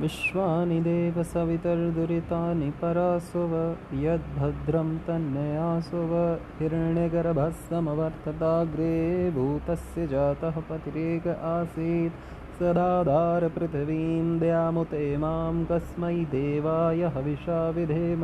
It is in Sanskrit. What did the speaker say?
विश्वानि देवसवितर्दुरितानि परासुव यद्भद्रं तन्नयासुव हिरण्यगर्भस्समवर्तताग्रे भूतस्य जातः पतिरेक आसीत्। सदाधारपृथिवीं द्यामुते मां कस्मै देवाय हविषा विधेम।